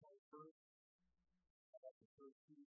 culture, chapter 13,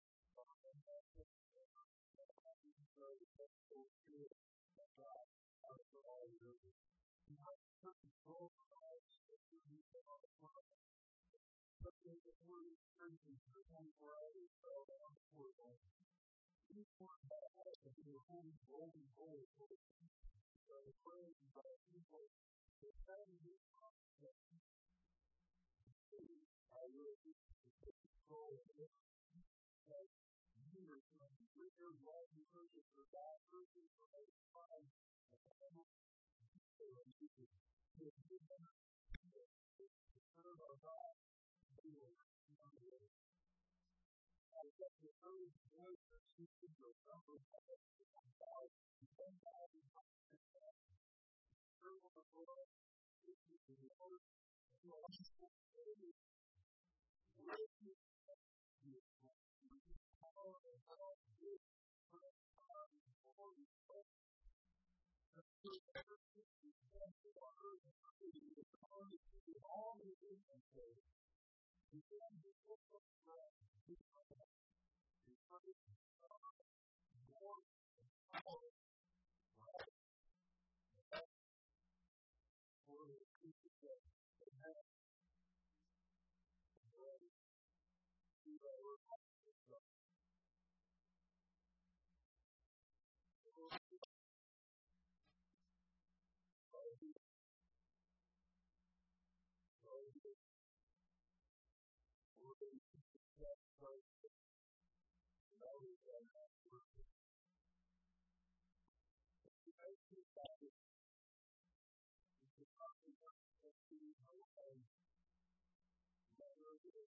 I really think it's a control of from where was the person for that person for those five Thank you. all the different ways. And then the book of God, the Bible, the Bible, the Bible, choices. No, we don't have choices. You may see that you can probably not see how I never really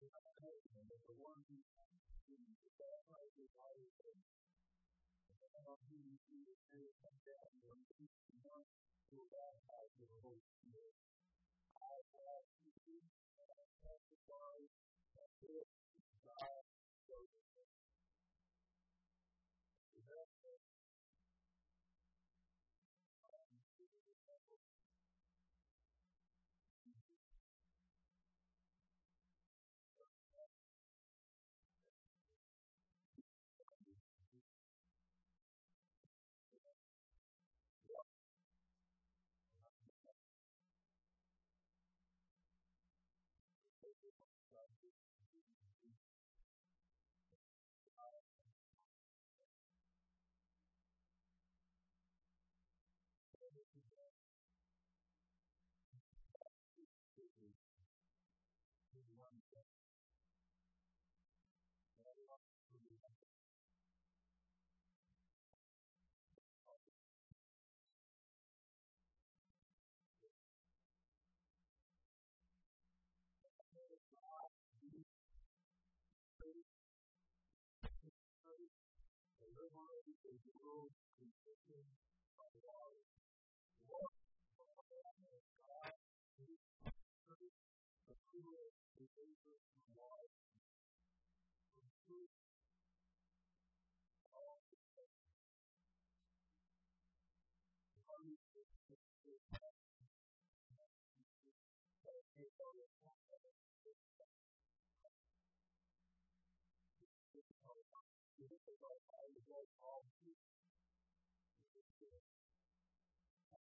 the one who sacrifices his life and opportunity to say something that you want to baptize the Holy Spirit. I have to do that sacrifice that is God's service. rules consisting of laws. What God is the rule, the favor, and laws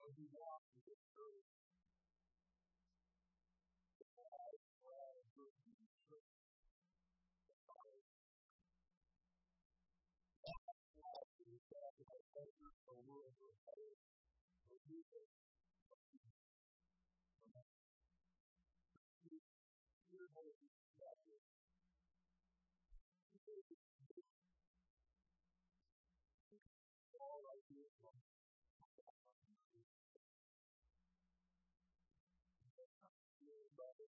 And he walked in the truth. The world will fail.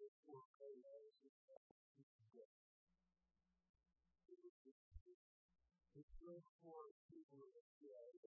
It's good for people to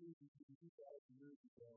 students from 2,000 years ago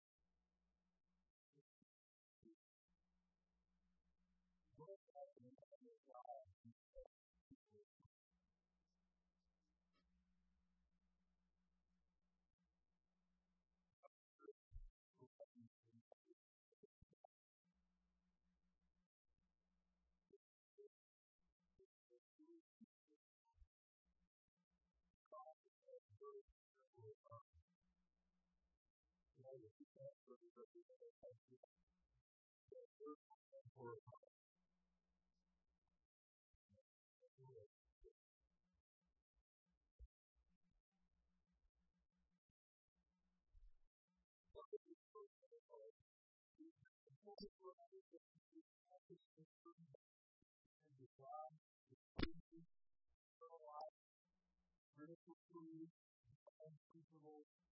critical food, uncomfortable, honor,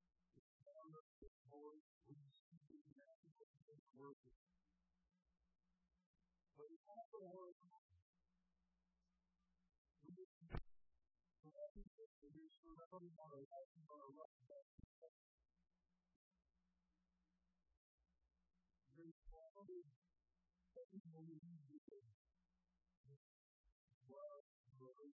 Lord, we see the natural worship. But we also work There's surrounding our life and our life. There's quality that we believe love, grace,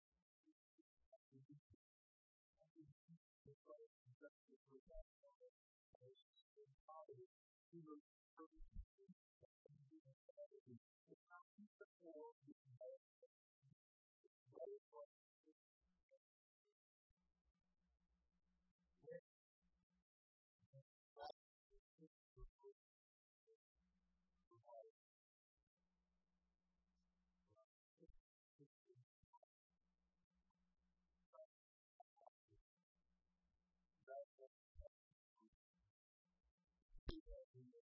Christ and just to prove that moment, in poverty, he was It's not just the world, it's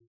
the